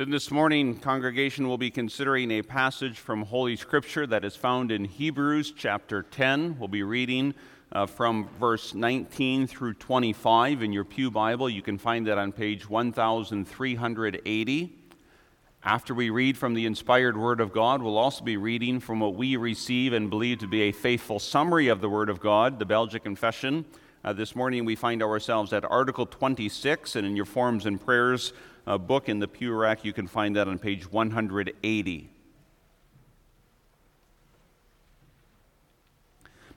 Then this morning, congregation will be considering a passage from Holy Scripture that is found in Hebrews chapter 10. We'll be reading uh, from verse 19 through 25 in your Pew Bible. You can find that on page 1380. After we read from the inspired Word of God, we'll also be reading from what we receive and believe to be a faithful summary of the Word of God, the Belgic Confession. Uh, this morning we find ourselves at Article 26, and in your Forms and Prayers uh, book in the Pew Rack, you can find that on page 180.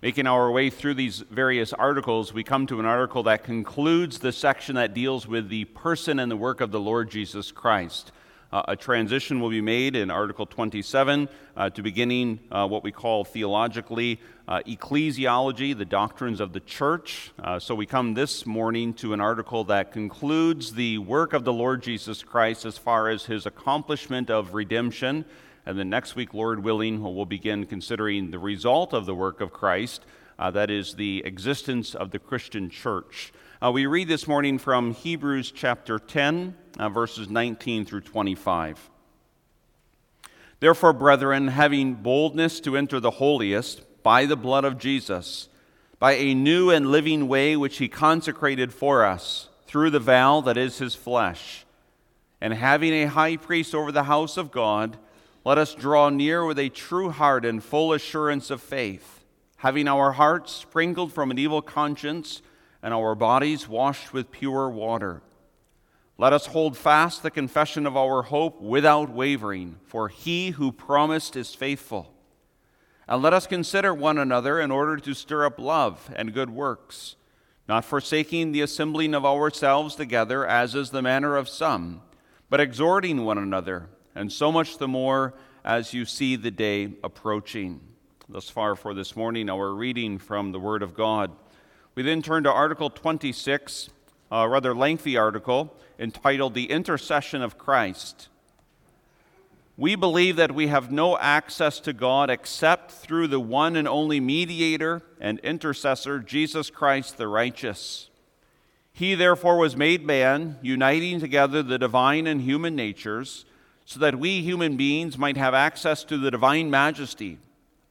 Making our way through these various articles, we come to an article that concludes the section that deals with the person and the work of the Lord Jesus Christ. Uh, a transition will be made in Article 27 uh, to beginning uh, what we call theologically uh, ecclesiology, the doctrines of the church. Uh, so we come this morning to an article that concludes the work of the Lord Jesus Christ as far as his accomplishment of redemption. And then next week, Lord willing, we'll begin considering the result of the work of Christ. Uh, that is the existence of the Christian church. Uh, we read this morning from Hebrews chapter 10, uh, verses 19 through 25. Therefore, brethren, having boldness to enter the holiest by the blood of Jesus, by a new and living way which he consecrated for us through the veil that is his flesh, and having a high priest over the house of God, let us draw near with a true heart and full assurance of faith, having our hearts sprinkled from an evil conscience and our bodies washed with pure water. Let us hold fast the confession of our hope without wavering, for he who promised is faithful. And let us consider one another in order to stir up love and good works, not forsaking the assembling of ourselves together, as is the manner of some, but exhorting one another, and so much the more as you see the day approaching. Thus far for this morning, our reading from the Word of God. We then turn to Article 26, a rather lengthy article entitled The Intercession of Christ. We believe that we have no access to God except through the one and only mediator and intercessor, Jesus Christ the righteous. He therefore was made man, uniting together the divine and human natures, so that we human beings might have access to the divine majesty.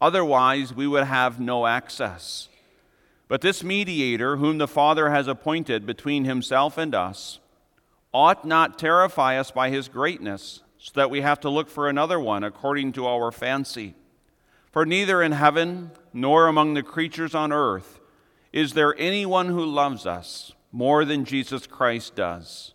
Otherwise, we would have no access. But this mediator, whom the Father has appointed between himself and us, ought not terrify us by his greatness, so that we have to look for another one according to our fancy. For neither in heaven nor among the creatures on earth is there anyone who loves us more than Jesus Christ does.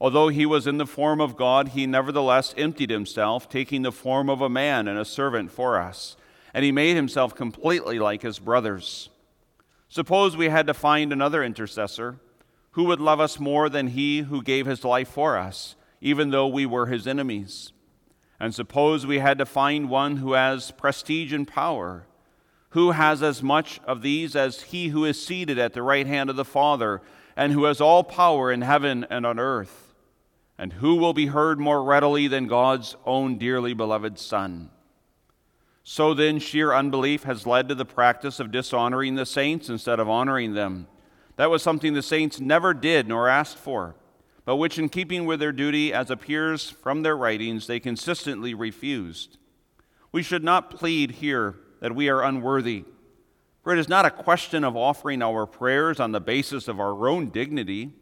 Although he was in the form of God, he nevertheless emptied himself, taking the form of a man and a servant for us, and he made himself completely like his brothers Suppose we had to find another intercessor who would love us more than he who gave his life for us, even though we were his enemies. And suppose we had to find one who has prestige and power, who has as much of these as he who is seated at the right hand of the Father, and who has all power in heaven and on earth. And who will be heard more readily than God's own dearly beloved Son? So then, sheer unbelief has led to the practice of dishonoring the saints instead of honoring them. That was something the saints never did nor asked for, but which, in keeping with their duty, as appears from their writings, they consistently refused. We should not plead here that we are unworthy, for it is not a question of offering our prayers on the basis of our own dignity,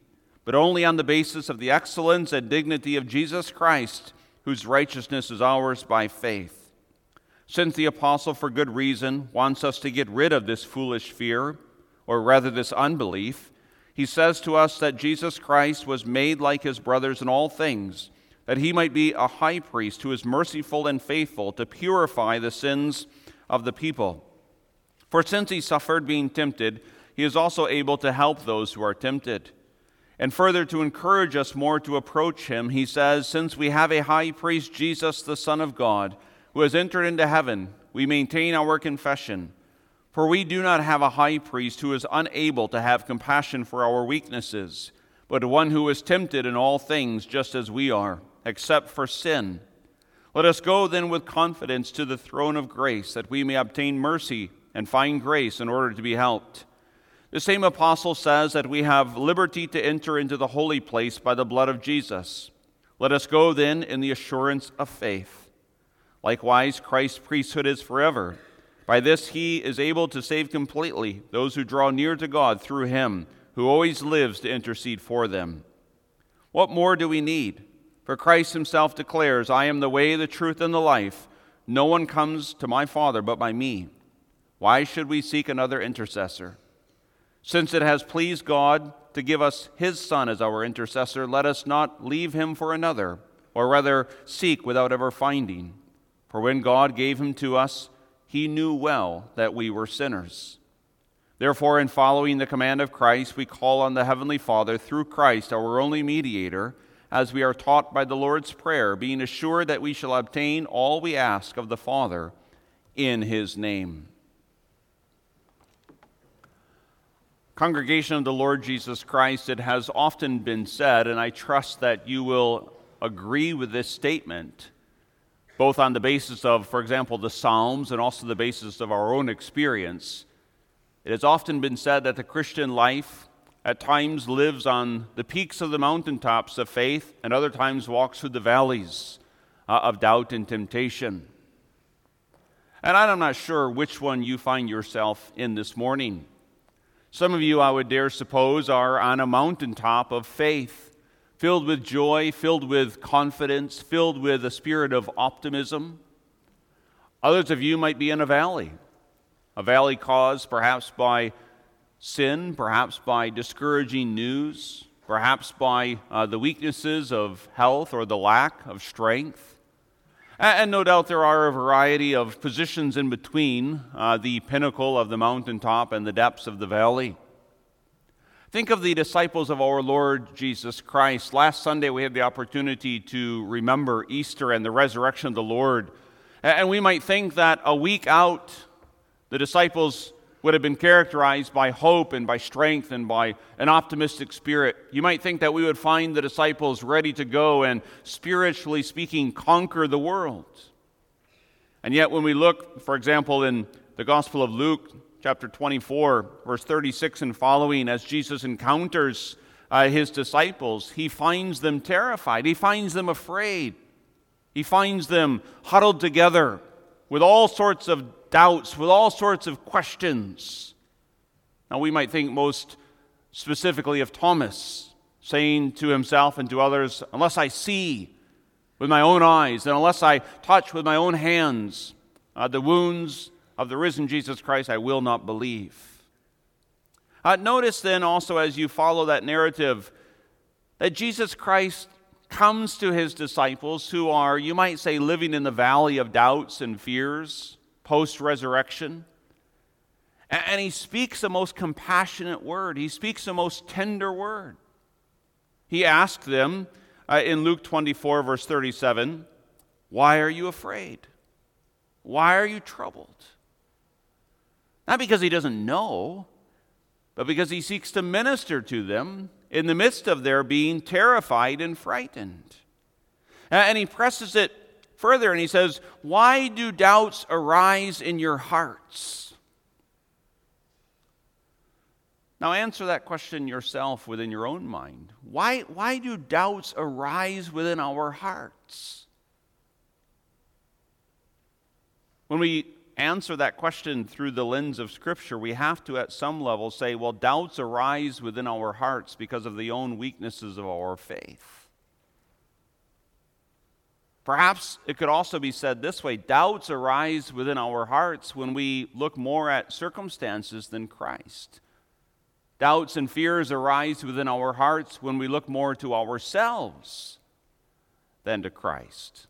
but only on the basis of the excellence and dignity of Jesus Christ, whose righteousness is ours by faith. Since the apostle, for good reason, wants us to get rid of this foolish fear, or rather this unbelief, he says to us that Jesus Christ was made like his brothers in all things, that he might be a high priest who is merciful and faithful to purify the sins of the people. For since he suffered being tempted, he is also able to help those who are tempted. And further, to encourage us more to approach him, he says, Since we have a high priest, Jesus, the Son of God, who has entered into heaven, we maintain our confession. For we do not have a high priest who is unable to have compassion for our weaknesses, but one who is tempted in all things just as we are, except for sin. Let us go then with confidence to the throne of grace, that we may obtain mercy and find grace in order to be helped. The same apostle says that we have liberty to enter into the holy place by the blood of Jesus Let us go then in the assurance of faith. Likewise, Christ's priesthood is forever. By this he is able to save completely those who draw near to God through him, who always lives to intercede for them. What more do we need? For Christ himself declares, I am the way, the truth, and the life. No one comes to my Father but by me. Why should we seek another intercessor? Since it has pleased God to give us his Son as our intercessor, let us not leave him for another, or rather seek without ever finding. For when God gave him to us, he knew well that we were sinners. Therefore, in following the command of Christ, we call on the Heavenly Father through Christ, our only mediator, as we are taught by the Lord's Prayer, being assured that we shall obtain all we ask of the Father in his name. Congregation of the Lord Jesus Christ, it has often been said, and I trust that you will agree with this statement, both on the basis of, for example, the Psalms and also the basis of our own experience. It has often been said that the Christian life at times lives on the peaks of the mountaintops of faith and other times walks through the valleys uh, of doubt and temptation. And I'm not sure which one you find yourself in this morning. Some of you, I would dare suppose, are on a mountaintop of faith, filled with joy, filled with confidence, filled with a spirit of optimism. Others of you might be in a valley, a valley caused perhaps by sin, perhaps by discouraging news, perhaps by uh, the weaknesses of health or the lack of strength. And no doubt there are a variety of positions in between uh, the pinnacle of the mountaintop and the depths of the valley. Think of the disciples of our Lord Jesus Christ. Last Sunday we had the opportunity to remember Easter and the resurrection of the Lord. And we might think that a week out, the disciples would have been characterized by hope and by strength and by an optimistic spirit. You might think that we would find the disciples ready to go and, spiritually speaking, conquer the world. And yet, when we look, for example, in the Gospel of Luke, chapter 24, verse 36 and following, as Jesus encounters uh, his disciples, he finds them terrified, he finds them afraid, he finds them huddled together with all sorts of doubts, with all sorts of questions. Now, we might think most specifically of Thomas saying to himself and to others, Unless I see with my own eyes, and unless I touch with my own hands uh, the wounds of the risen Jesus Christ, I will not believe. Uh, notice then also as you follow that narrative that Jesus Christ comes to his disciples who are, you might say, living in the valley of doubts and fears post resurrection. And he speaks the most compassionate word, he speaks the most tender word. He asked them uh, in Luke 24, verse 37, Why are you afraid? Why are you troubled? Not because he doesn't know, but because he seeks to minister to them in the midst of their being terrified and frightened. Uh, and he presses it further and he says, Why do doubts arise in your hearts? Now, answer that question yourself within your own mind. Why, why do doubts arise within our hearts? When we answer that question through the lens of Scripture, we have to, at some level, say, well, doubts arise within our hearts because of the own weaknesses of our faith. Perhaps it could also be said this way doubts arise within our hearts when we look more at circumstances than Christ. Doubts and fears arise within our hearts when we look more to ourselves than to Christ.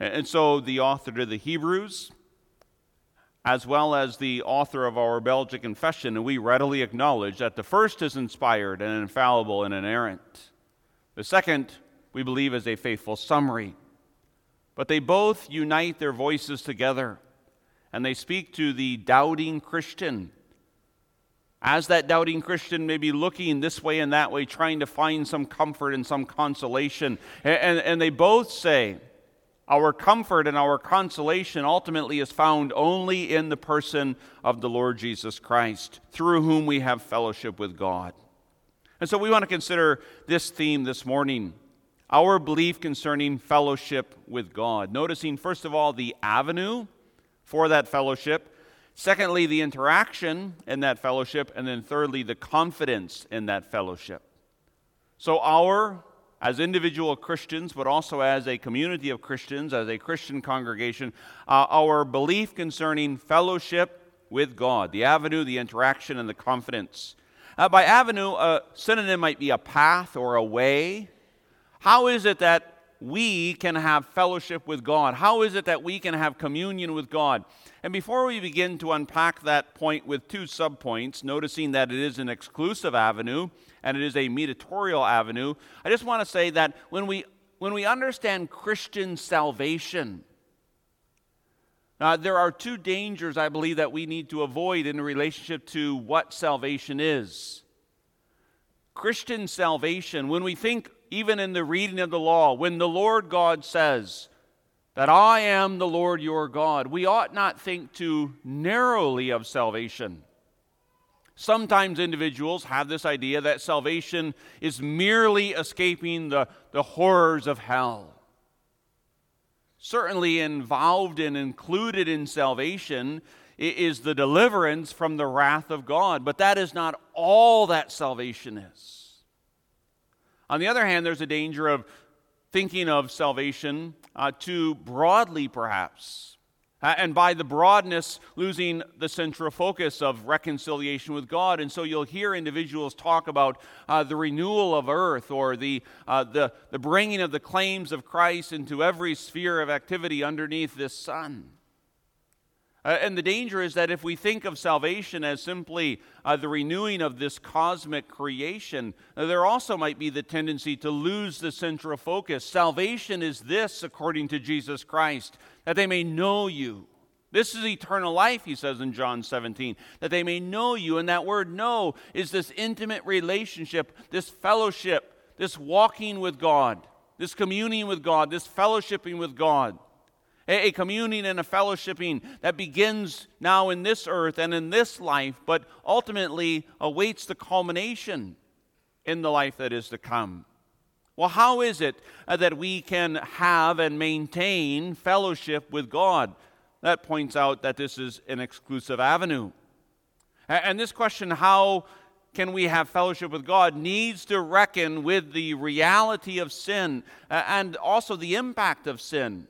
And so the author to the Hebrews, as well as the author of our Belgic Confession, and we readily acknowledge that the first is inspired and infallible and inerrant. The second we believe, is a faithful summary. But they both unite their voices together and they speak to the doubting Christian. As that doubting Christian may be looking this way and that way, trying to find some comfort and some consolation. And, and, and they both say, our comfort and our consolation ultimately is found only in the person of the Lord Jesus Christ, through whom we have fellowship with God. And so we want to consider this theme this morning our belief concerning fellowship with God. Noticing, first of all, the avenue for that fellowship. Secondly, the interaction in that fellowship. And then thirdly, the confidence in that fellowship. So, our, as individual Christians, but also as a community of Christians, as a Christian congregation, uh, our belief concerning fellowship with God, the avenue, the interaction, and the confidence. Uh, by avenue, a synonym might be a path or a way. How is it that we can have fellowship with God? How is it that we can have communion with God? And before we begin to unpack that point with two subpoints, noticing that it is an exclusive avenue and it is a mediatorial avenue, I just want to say that when we, when we understand Christian salvation, uh, there are two dangers, I believe, that we need to avoid in relationship to what salvation is. Christian salvation, when we think even in the reading of the law, when the Lord God says that I am the Lord your God, we ought not think too narrowly of salvation. Sometimes individuals have this idea that salvation is merely escaping the, the horrors of hell. Certainly, involved and included in salvation is the deliverance from the wrath of God, but that is not all that salvation is. On the other hand, there's a danger of thinking of salvation uh, too broadly, perhaps. And by the broadness, losing the central focus of reconciliation with God. And so you'll hear individuals talk about uh, the renewal of earth or the, uh, the, the bringing of the claims of Christ into every sphere of activity underneath this sun. Uh, and the danger is that if we think of salvation as simply uh, the renewing of this cosmic creation, uh, there also might be the tendency to lose the central focus. Salvation is this, according to Jesus Christ, that they may know you. This is eternal life, he says in John 17, that they may know you. And that word know is this intimate relationship, this fellowship, this walking with God, this communing with God, this fellowshipping with God a, communing and a fellowshipping that begins now in this earth and in this life, but ultimately awaits the culmination in the life that is to come. Well, how is it uh, that we can have and maintain fellowship with God? That points out that this is an exclusive avenue. And this question, how can we have fellowship with God, needs to reckon with the reality of sin uh, and also the impact of sin.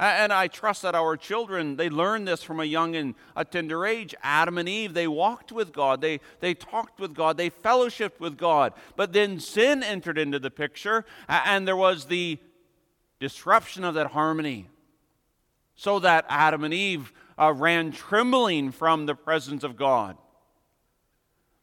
And I trust that our children, they learn this from a young and a tender age. Adam and Eve, they walked with God, they, they talked with God, they fellowshiped with God. But then sin entered into the picture, and there was the disruption of that harmony. So that Adam and Eve uh, ran trembling from the presence of God.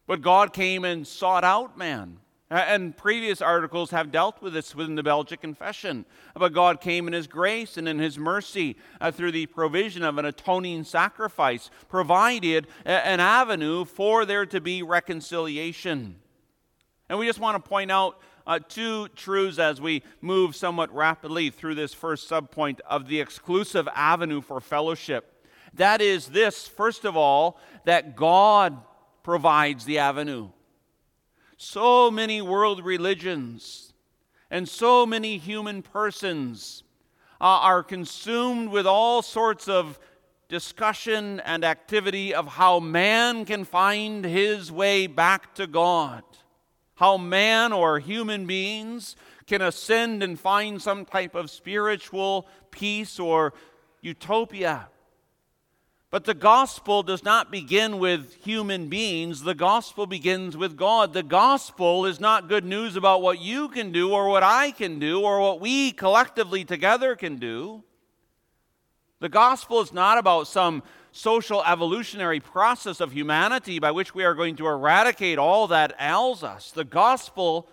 But God came and sought out man. And previous articles have dealt with this within the Belgic Confession. But God came in His grace and in His mercy uh, through the provision of an atoning sacrifice, provided a- an avenue for there to be reconciliation. And we just want to point out uh, two truths as we move somewhat rapidly through this first subpoint of the exclusive avenue for fellowship. That is this, first of all, that God provides the avenue. So many world religions and so many human persons uh, are consumed with all sorts of discussion and activity of how man can find his way back to God, how man or human beings can ascend and find some type of spiritual peace or utopia. But the gospel does not begin with human beings. The gospel begins with God. The gospel is not good news about what you can do or what I can do or what we collectively together can do. The gospel is not about some social evolutionary process of humanity by which we are going to eradicate all that ails us. The gospel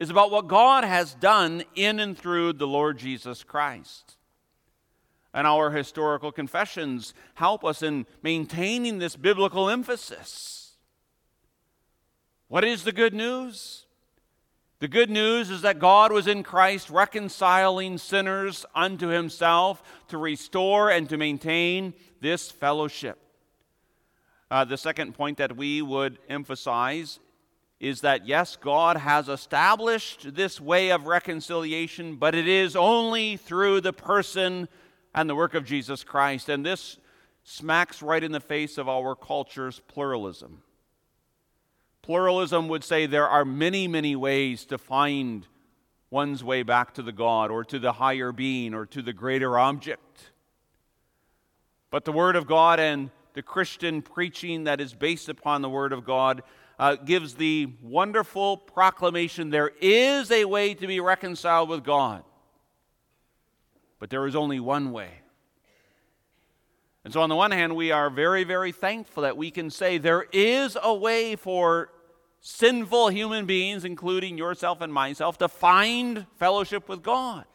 is about what God has done in and through the Lord Jesus Christ and our historical confessions help us in maintaining this biblical emphasis. What is the good news? The good news is that God was in Christ reconciling sinners unto himself to restore and to maintain this fellowship. Uh, the second point that we would emphasize is that yes, God has established this way of reconciliation, but it is only through the person and the work of Jesus Christ. And this smacks right in the face of our culture's pluralism. Pluralism would say there are many, many ways to find one's way back to the God or to the higher being or to the greater object. But the Word of God and the Christian preaching that is based upon the Word of God uh, gives the wonderful proclamation there is a way to be reconciled with God, but there is only one way. And so, on the one hand, we are very, very thankful that we can say there is a way for sinful human beings, including yourself and myself, to find fellowship with God.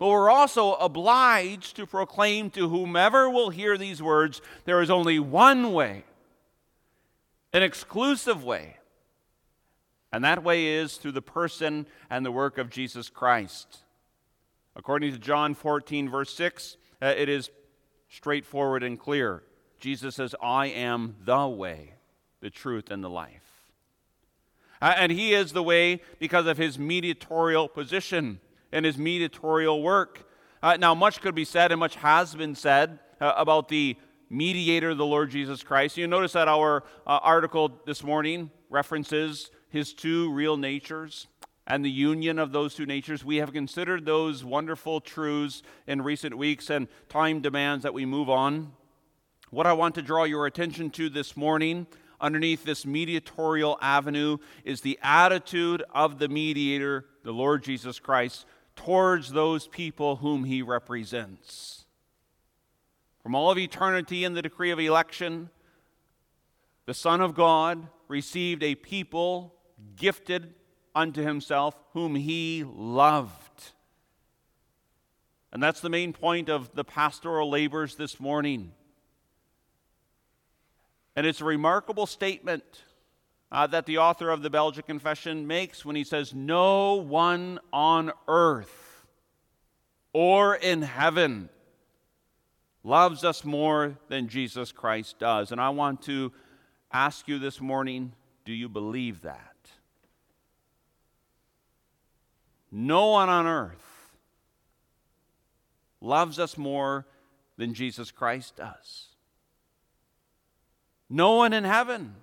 But we're also obliged to proclaim to whomever will hear these words there is only one way, an exclusive way. And that way is through the person and the work of Jesus Christ. According to John 14, verse 6, uh, it is straightforward and clear. Jesus says, I am the way, the truth, and the life. Uh, and he is the way because of his mediatorial position and his mediatorial work. Uh, now, much could be said and much has been said uh, about the mediator, the Lord Jesus Christ. You notice that our uh, article this morning references his two real natures and the union of those two natures. We have considered those wonderful truths in recent weeks, and time demands that we move on. What I want to draw your attention to this morning, underneath this mediatorial avenue, is the attitude of the mediator, the Lord Jesus Christ, towards those people whom he represents. From all of eternity in the decree of election, the Son of God received a people gifted unto himself whom he loved. And that's the main point of the pastoral labors this morning. And it's a remarkable statement uh, that the author of the Belgic Confession makes when he says, No one on earth or in heaven loves us more than Jesus Christ does. And I want to ask you this morning do you believe that? No one on earth loves us more than Jesus Christ does. No one in heaven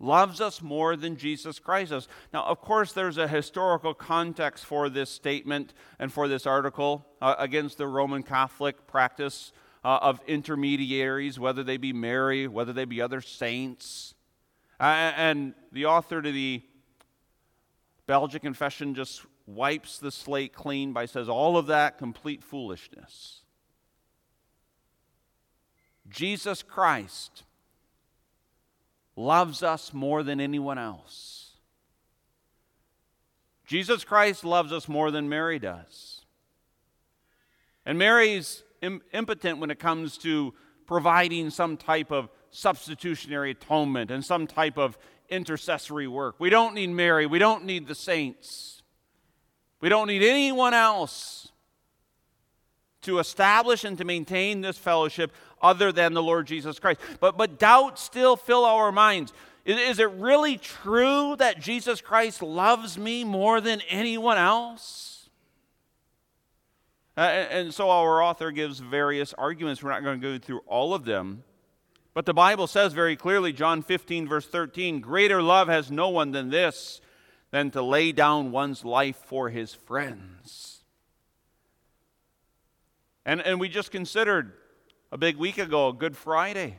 loves us more than Jesus Christ does. Now, of course, there's a historical context for this statement and for this article uh, against the Roman Catholic practice uh, of intermediaries, whether they be Mary, whether they be other saints. Uh, and the author to the Belgic confession just wipes the slate clean by says all of that complete foolishness. Jesus Christ loves us more than anyone else. Jesus Christ loves us more than Mary does. And Mary's impotent when it comes to providing some type of substitutionary atonement and some type of intercessory work. We don't need Mary. We don't need the saints. We don't need anyone else to establish and to maintain this fellowship other than the Lord Jesus Christ. But, but doubts still fill our minds. Is, is it really true that Jesus Christ loves me more than anyone else? Uh, and, and so our author gives various arguments. We're not going to go through all of them. But the Bible says very clearly, John 15, verse 13, greater love has no one than this, than to lay down one's life for his friends. And, and we just considered a big week ago, Good Friday.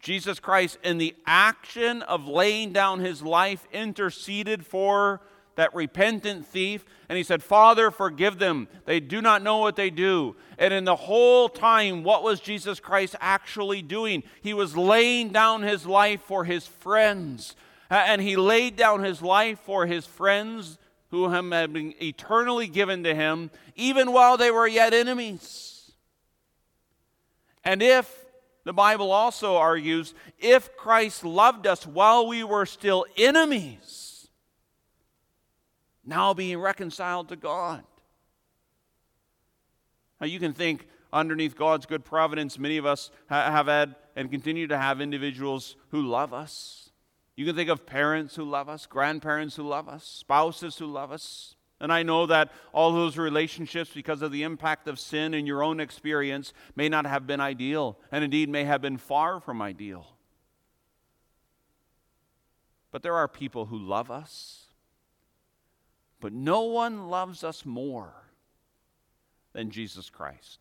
Jesus Christ, in the action of laying down his life, interceded for that repentant thief, and he said, Father, forgive them. They do not know what they do. And in the whole time, what was Jesus Christ actually doing? He was laying down his life for his friends. And he laid down his life for his friends who had been eternally given to him, even while they were yet enemies. And if, the Bible also argues, if Christ loved us while we were still enemies, now being reconciled to God. Now, you can think underneath God's good providence, many of us ha- have had and continue to have individuals who love us. You can think of parents who love us, grandparents who love us, spouses who love us. And I know that all those relationships, because of the impact of sin in your own experience, may not have been ideal, and indeed may have been far from ideal. But there are people who love us, but no one loves us more than Jesus Christ.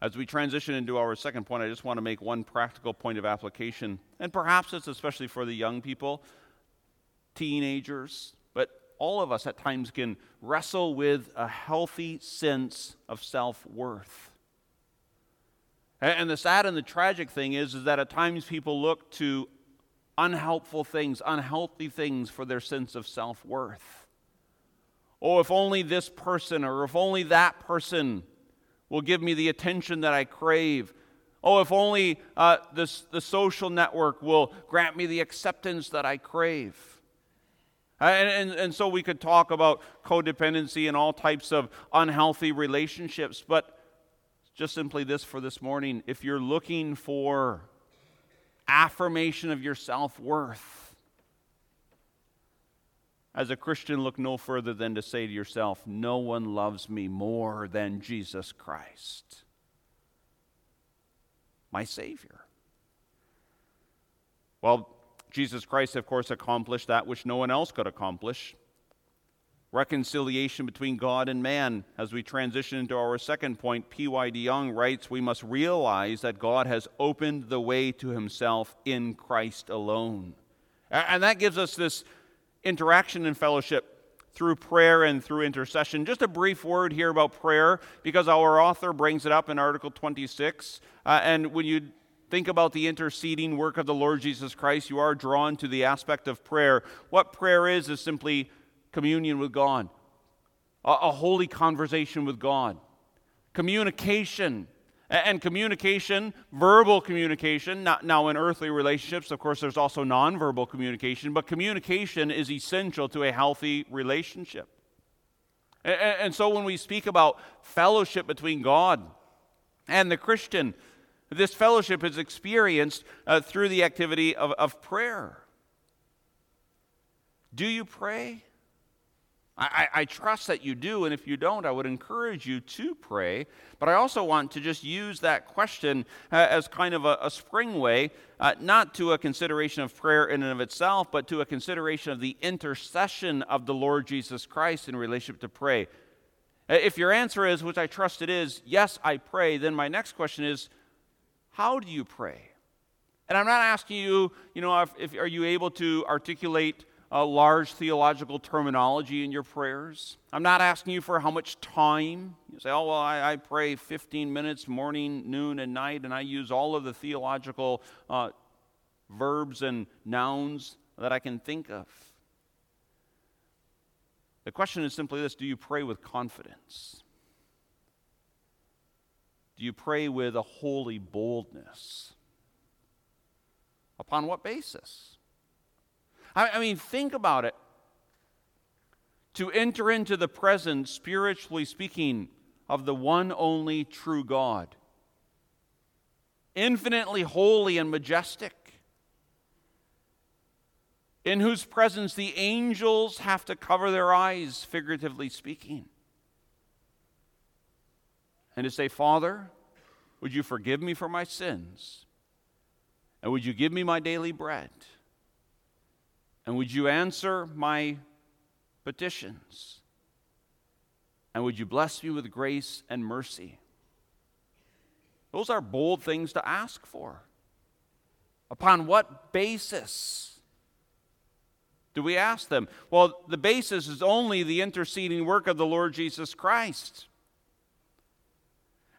As we transition into our second point, I just want to make one practical point of application, and perhaps it's especially for the young people, teenagers, but all of us at times can wrestle with a healthy sense of self worth. And the sad and the tragic thing is, is that at times people look to unhelpful things, unhealthy things for their sense of self worth. Oh, if only this person or if only that person will give me the attention that I crave. Oh, if only uh, this, the social network will grant me the acceptance that I crave. Uh, and, and, and so we could talk about codependency and all types of unhealthy relationships, but just simply this for this morning if you're looking for affirmation of your self worth. As a Christian, look no further than to say to yourself, No one loves me more than Jesus Christ, my Savior. Well, Jesus Christ, of course, accomplished that which no one else could accomplish reconciliation between God and man. As we transition into our second point, P.Y. De Jong writes, We must realize that God has opened the way to himself in Christ alone. And that gives us this interaction and fellowship through prayer and through intercession. Just a brief word here about prayer, because our author brings it up in Article 26. Uh, and when you think about the interceding work of the Lord Jesus Christ, you are drawn to the aspect of prayer. What prayer is, is simply communion with God, a, a holy conversation with God, communication. And communication, verbal communication, not, now in earthly relationships, of course, there's also nonverbal communication, but communication is essential to a healthy relationship. And, and so when we speak about fellowship between God and the Christian, this fellowship is experienced uh, through the activity of, of prayer. Do you pray? I, I, trust that you do, and if you don't, I would encourage you to pray. But I also want to just use that question uh, as kind of a, a spring way, uh, not to a consideration of prayer in and of itself, but to a consideration of the intercession of the Lord Jesus Christ in relationship to pray. Uh, if your answer is, which I trust it is, yes, I pray, then my next question is, how do you pray? And I'm not asking you, you know, if, if are you able to articulate uh, large theological terminology in your prayers. I'm not asking you for how much time. You say, oh, well, I, I pray 15 minutes morning, noon, and night, and I use all of the theological uh, verbs and nouns that I can think of. The question is simply this Do you pray with confidence? Do you pray with a holy boldness? Upon what basis? I, I mean, think about it. To enter into the presence, spiritually speaking, of the one only true God, infinitely holy and majestic, in whose presence the angels have to cover their eyes, figuratively speaking, and to say, Father, would you forgive me for my sins? And would you give me my daily bread? And would you answer my petitions? And would you bless me with grace and mercy? Those are bold things to ask for. Upon what basis do we ask them? Well, the basis is only the interceding work of the Lord Jesus Christ.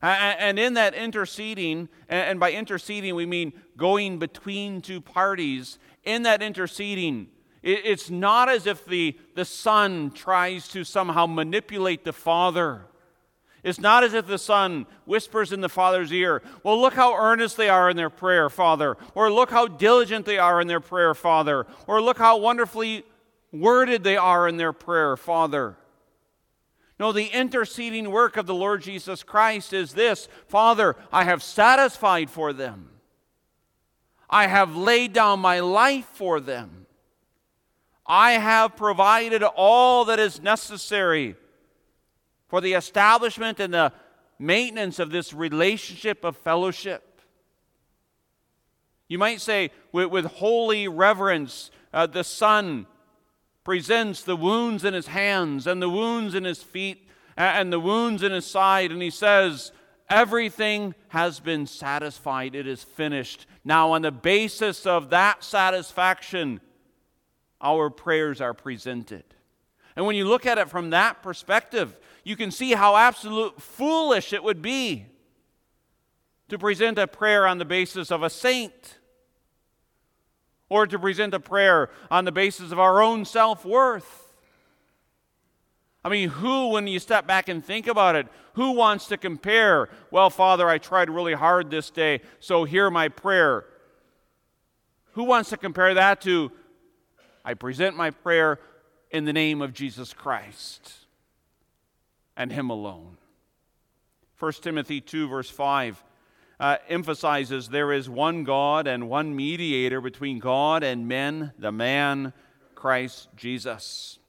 And in that interceding, and by interceding we mean going between two parties, in that interceding, it's not as if the, the Son tries to somehow manipulate the Father. It's not as if the Son whispers in the Father's ear, Well, look how earnest they are in their prayer, Father. Or look how diligent they are in their prayer, Father. Or look how wonderfully worded they are in their prayer, Father. No, the interceding work of the Lord Jesus Christ is this Father, I have satisfied for them. I have laid down my life for them. I have provided all that is necessary for the establishment and the maintenance of this relationship of fellowship. You might say, with, with holy reverence, uh, the Son presents the wounds in his hands and the wounds in his feet and the wounds in his side, and he says, Everything has been satisfied. It is finished. Now, on the basis of that satisfaction, our prayers are presented. And when you look at it from that perspective, you can see how absolute foolish it would be to present a prayer on the basis of a saint or to present a prayer on the basis of our own self worth. I mean, who, when you step back and think about it, who wants to compare? Well, Father, I tried really hard this day, so hear my prayer. Who wants to compare that to, I present my prayer in the name of Jesus Christ and Him alone? 1 Timothy 2, verse 5 uh, emphasizes there is one God and one mediator between God and men, the man Christ Jesus.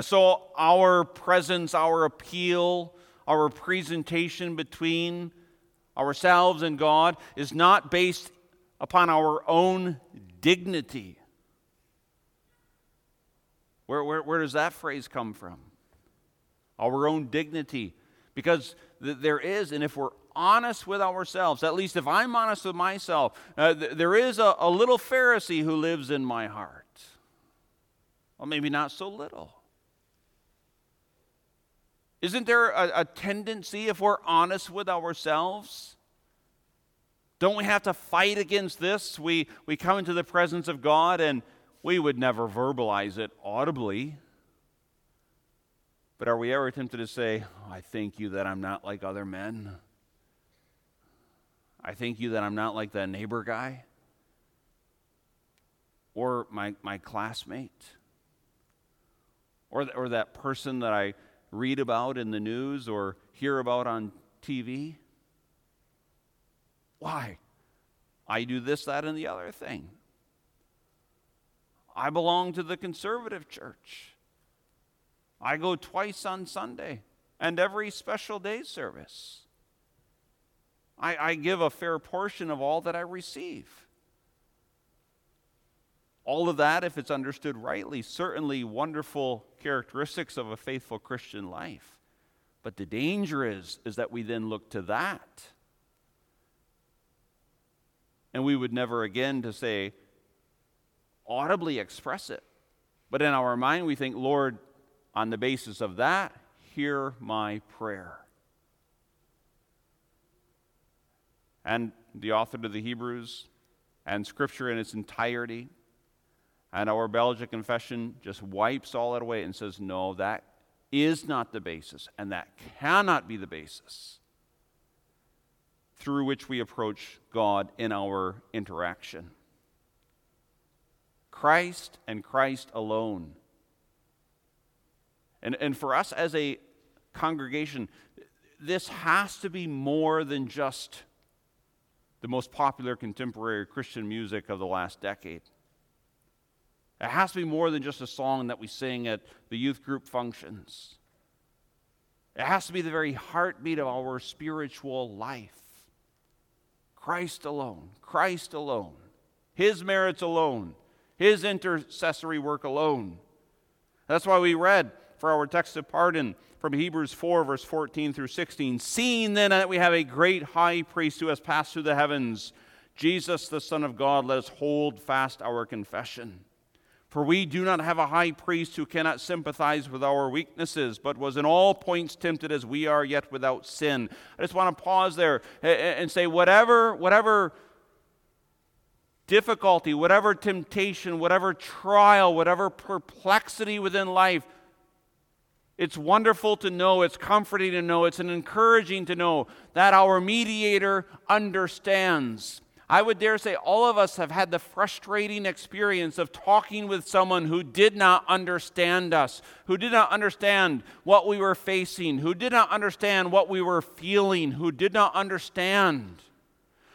So, our presence, our appeal, our presentation between ourselves and God is not based upon our own dignity. Where, where, where does that phrase come from? Our own dignity. Because th- there is, and if we're honest with ourselves, at least if I'm honest with myself, uh, th- there is a, a little Pharisee who lives in my heart. Well, maybe not so little. Isn't there a, a, tendency, if we're honest with ourselves? Don't we have to fight against this? We, we come into the presence of God and we would never verbalize it audibly. But are we ever tempted to say, I thank you that I'm not like other men? I thank you that I'm not like that neighbor guy or my, my classmate or, or that person that I read about in the news or hear about on TV. Why? I do this, that, and the other thing. I belong to the conservative church. I go twice on Sunday and every special day service. I, I give a fair portion of all that I receive. All of that, if it's understood rightly, certainly wonderful characteristics of a faithful Christian life. But the danger is, is that we then look to that. And we would never again to say, audibly express it. But in our mind, we think, Lord, on the basis of that, hear my prayer. And the author of the Hebrews and Scripture in its entirety and our Belgian confession just wipes all that away and says, no, that is not the basis, and that cannot be the basis through which we approach God in our interaction. Christ and Christ alone. And, and for us as a congregation, this has to be more than just the most popular contemporary Christian music of the last decade. It has to be more than just a song that we sing at the youth group functions. It has to be the very heartbeat of our spiritual life. Christ alone, Christ alone, His merits alone, His intercessory work alone. That's why we read for our text of pardon from Hebrews 4, verse 14 through 16. Seeing then that we have a great high priest who has passed through the heavens, Jesus, the Son of God, let us hold fast our confession. For we do not have a high priest who cannot sympathize with our weaknesses, but was in all points tempted as we are, yet without sin. I just want to pause there and say, whatever, whatever difficulty, whatever temptation, whatever trial, whatever perplexity within life, it's wonderful to know, it's comforting to know, it's an encouraging to know that our mediator understands. I would dare say all of us have had the frustrating experience of talking with someone who did not understand us, who did not understand what we were facing, who did not understand what we were feeling, who did not understand.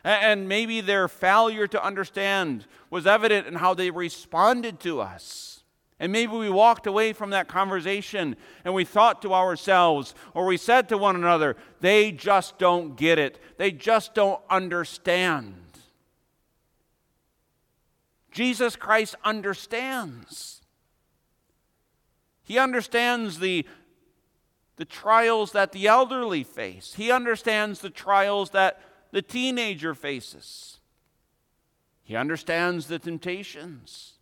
And maybe their failure to understand was evident in how they responded to us. And maybe we walked away from that conversation and we thought to ourselves, or we said to one another, they just don't get it. They just don't understand. Jesus Christ understands. He understands the, the trials that the elderly face, he understands the trials that the teenager faces, he understands the temptations.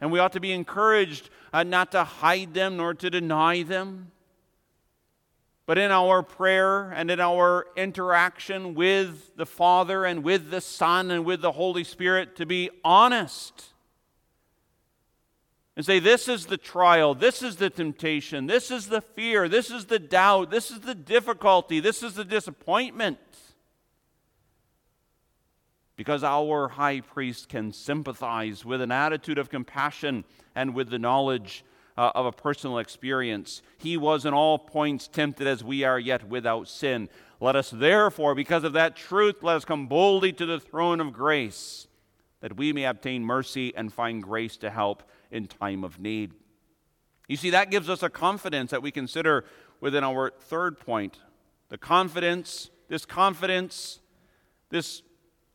And we ought to be encouraged uh, not to hide them nor to deny them. But in our prayer and in our interaction with the Father and with the Son and with the Holy Spirit, to be honest and say, This is the trial, this is the temptation, this is the fear, this is the doubt, this is the difficulty, this is the disappointment. Because our high priest can sympathize with an attitude of compassion and with the knowledge uh, of a personal experience. He was in all points tempted as we are, yet without sin. Let us therefore, because of that truth, let us come boldly to the throne of grace, that we may obtain mercy and find grace to help in time of need. You see, that gives us a confidence that we consider within our third point. The confidence, this confidence, this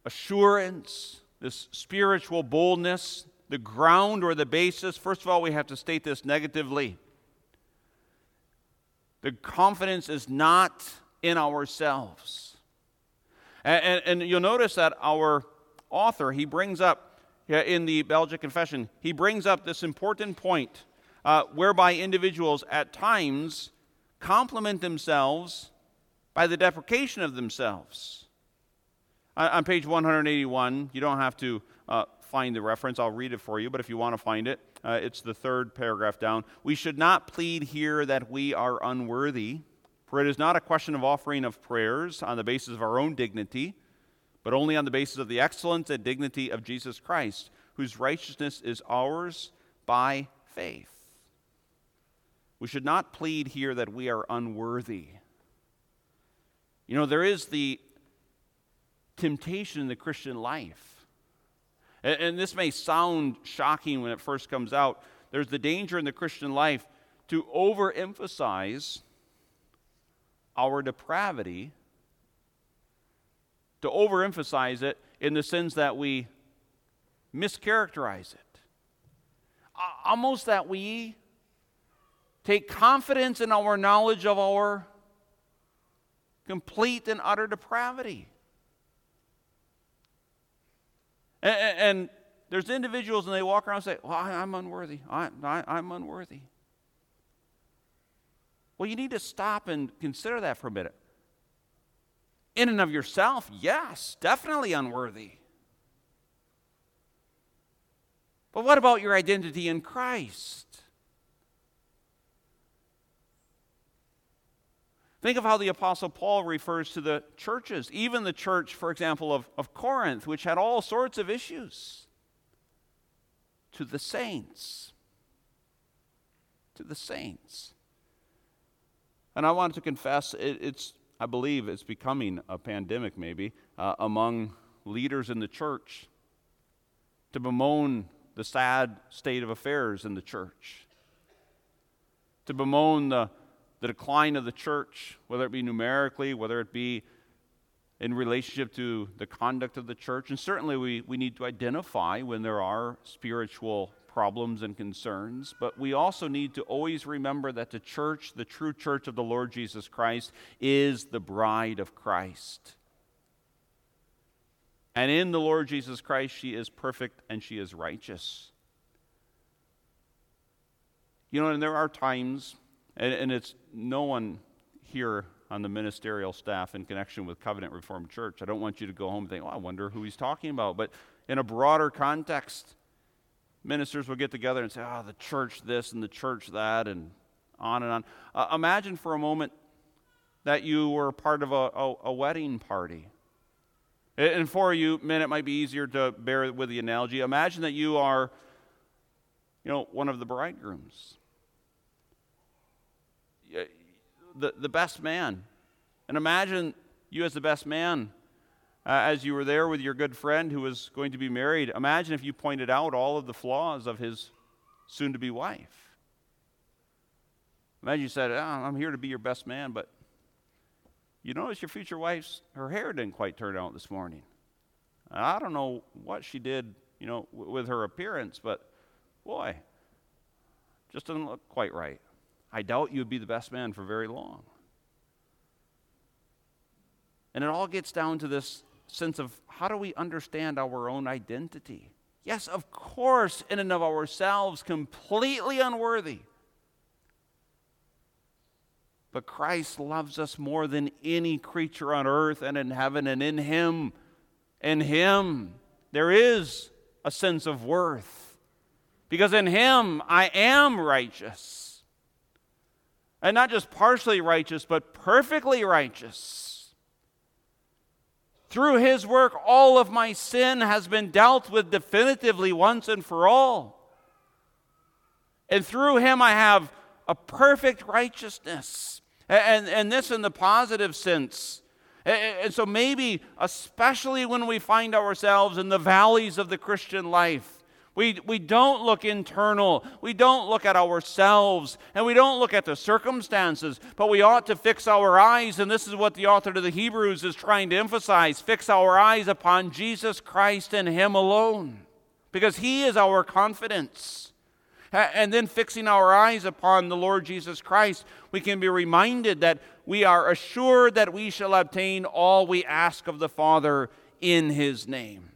assurance, this spiritual boldness the ground or the basis, first of all, we have to state this negatively. The confidence is not in ourselves. And, and, and, you'll notice that our author, he brings up in the Belgic Confession, he brings up this important point uh, whereby individuals at times compliment themselves by the deprecation of themselves. On, on page 181, you don't have to uh, find the reference. I'll read it for you, but if you want to find it, uh, it's the third paragraph down. We should not plead here that we are unworthy, for it is not a question of offering of prayers on the basis of our own dignity, but only on the basis of the excellence and dignity of Jesus Christ, whose righteousness is ours by faith. We should not plead here that we are unworthy. You know, there is the temptation in the Christian life and, and this may sound shocking when it first comes out. There's the danger in the Christian life to overemphasize our depravity, to overemphasize it in the sense that we mischaracterize it. Almost that we take confidence in our knowledge of our complete and utter depravity. And, and there's individuals and they walk around and say, Well, I, am unworthy. I, I, I'm unworthy. Well, you need to stop and consider that for a minute. In and of yourself, yes, definitely unworthy. But what about your identity in Christ? Think of how the Apostle Paul refers to the churches, even the church, for example, of, of Corinth, which had all sorts of issues. To the saints. To the saints. And I wanted to confess, it, it's, I believe it's becoming a pandemic maybe, uh, among leaders in the church to bemoan the sad state of affairs in the church, to bemoan the the decline of the church, whether it be numerically, whether it be in relationship to the conduct of the church. And certainly we, we need to identify when there are spiritual problems and concerns, but we also need to always remember that the church, the true church of the Lord Jesus Christ, is the bride of Christ. And in the Lord Jesus Christ, she is perfect and she is righteous. You know, and there are times and, and it's no one here on the ministerial staff in connection with Covenant Reformed Church. I don't want you to go home and think, oh, I wonder who he's talking about. But in a broader context, ministers will get together and say, oh, the church this and the church that, and on and on. Uh, imagine for a moment that you were part of a, a, a wedding party. And for you men, it might be easier to bear with the analogy. Imagine that you are, you know, one of the bridegrooms, the, the best man. And imagine you as the best man, uh, as you were there with your good friend who was going to be married. Imagine if you pointed out all of the flaws of his soon to be wife. Imagine you said, oh, I'm here to be your best man, but you notice your future wife's, her hair didn't quite turn out this morning. I don't know what she did, you know, w- with her appearance, but boy, just doesn't look quite right. I doubt you'd be the best man for very long. And it all gets down to this sense of how do we understand our own identity? Yes, of course, in and of ourselves, completely unworthy. But Christ loves us more than any creature on earth and in heaven, and in Him, in Him, there is a sense of worth. Because in Him, I am righteous. And not just partially righteous, but perfectly righteous. Through His work, all of my sin has been dealt with definitively once and for all. And through Him, I have a perfect righteousness. And, and this in the positive sense. And so, maybe, especially when we find ourselves in the valleys of the Christian life, we, we don't look internal. We don't look at ourselves. And we don't look at the circumstances. But we ought to fix our eyes. And this is what the author to the Hebrews is trying to emphasize fix our eyes upon Jesus Christ and Him alone. Because He is our confidence and then fixing our eyes upon the Lord Jesus Christ, we can be reminded that we are assured that we shall obtain all we ask of the Father in His name.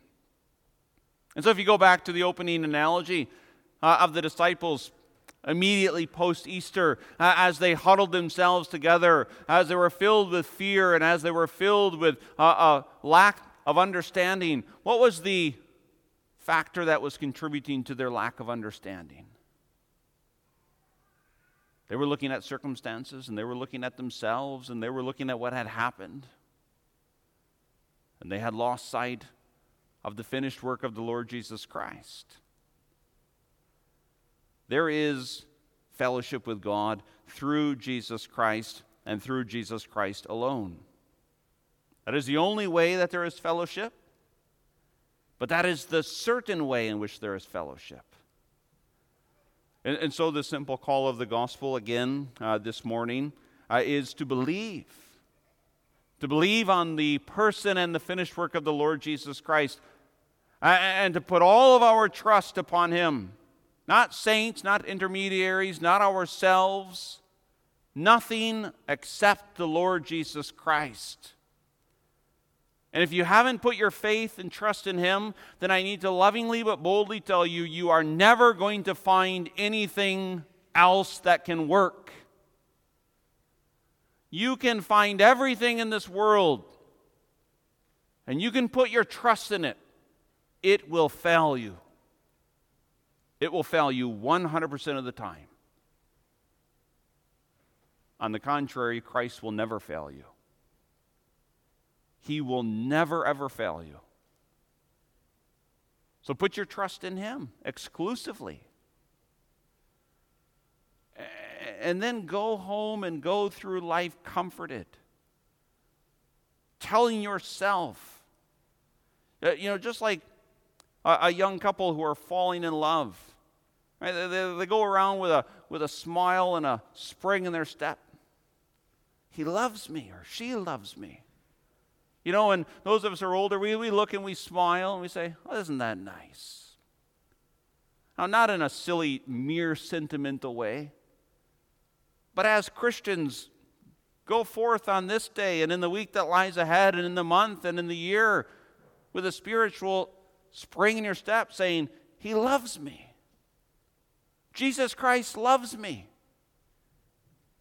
And so, if you go back to the opening analogy uh, of the disciples immediately post Easter, uh, as they huddled themselves together, as they were filled with fear, and as they were filled with uh, a lack of understanding, what was the factor that was contributing to their lack of understanding? They were looking at circumstances and they were looking at themselves and they were looking at what had happened. And they had lost sight of the finished work of the Lord Jesus Christ. There is fellowship with God through Jesus Christ and through Jesus Christ alone. That is the only way that there is fellowship, but that is the certain way in which there is fellowship. And, and so, the simple call of the gospel again uh, this morning uh, is to believe. To believe on the person and the finished work of the Lord Jesus Christ, and to put all of our trust upon Him. Not saints, not intermediaries, not ourselves, nothing except the Lord Jesus Christ. And if you haven't put your faith and trust in Him, then I need to lovingly but boldly tell you, you are never going to find anything else that can work. You can find everything in this world, and you can put your trust in it. It will fail you. It will fail you 100% of the time. On the contrary, Christ will never fail you. He will never, ever fail you. So put your trust in Him exclusively. And then go home and go through life comforted. Telling yourself, uh, you know, just like a, a young couple who are falling in love, right? They, they, they go around with a, with a smile and a spring in their step. He loves me or she loves me. You know, and those of us who are older, we, we look and we smile and we say, oh, isn't that nice? Now, not in a silly, mere sentimental way, but as Christians, go forth on this day and in the week that lies ahead and in the month and in the year with a spiritual spring in your step saying, He loves me. Jesus Christ loves me.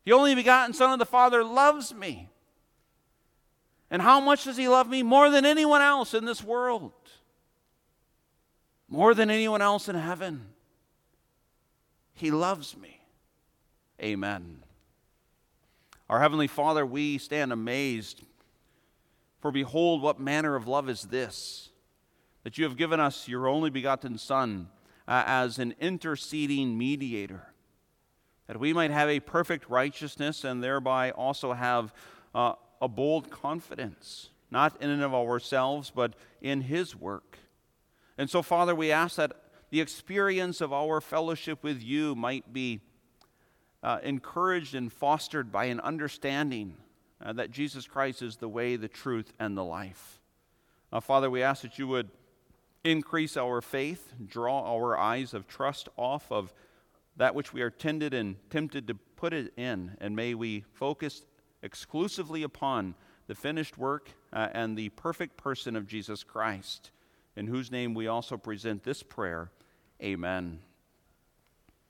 The only begotten Son of the Father loves me. And how much does He love me? More than anyone else in this world, more than anyone else in heaven. He loves me. Amen. Our Heavenly Father, we stand amazed For behold, what manner of love is this, that you have given us your only begotten Son uh, as an interceding mediator, that we might have a perfect righteousness and thereby also have uh, a bold confidence, not in and of ourselves, but in His work. And so, Father, we ask that the experience of our fellowship with you might be uh, encouraged and fostered by an understanding uh, that Jesus Christ is the way, the truth, and the life. Uh, Father, we ask that you would increase our faith, draw our eyes of trust off of that which we are tended and tempted to put it in, and may we focus exclusively upon the finished work uh, and the perfect person of Jesus Christ, in whose name we also present this prayer. Amen.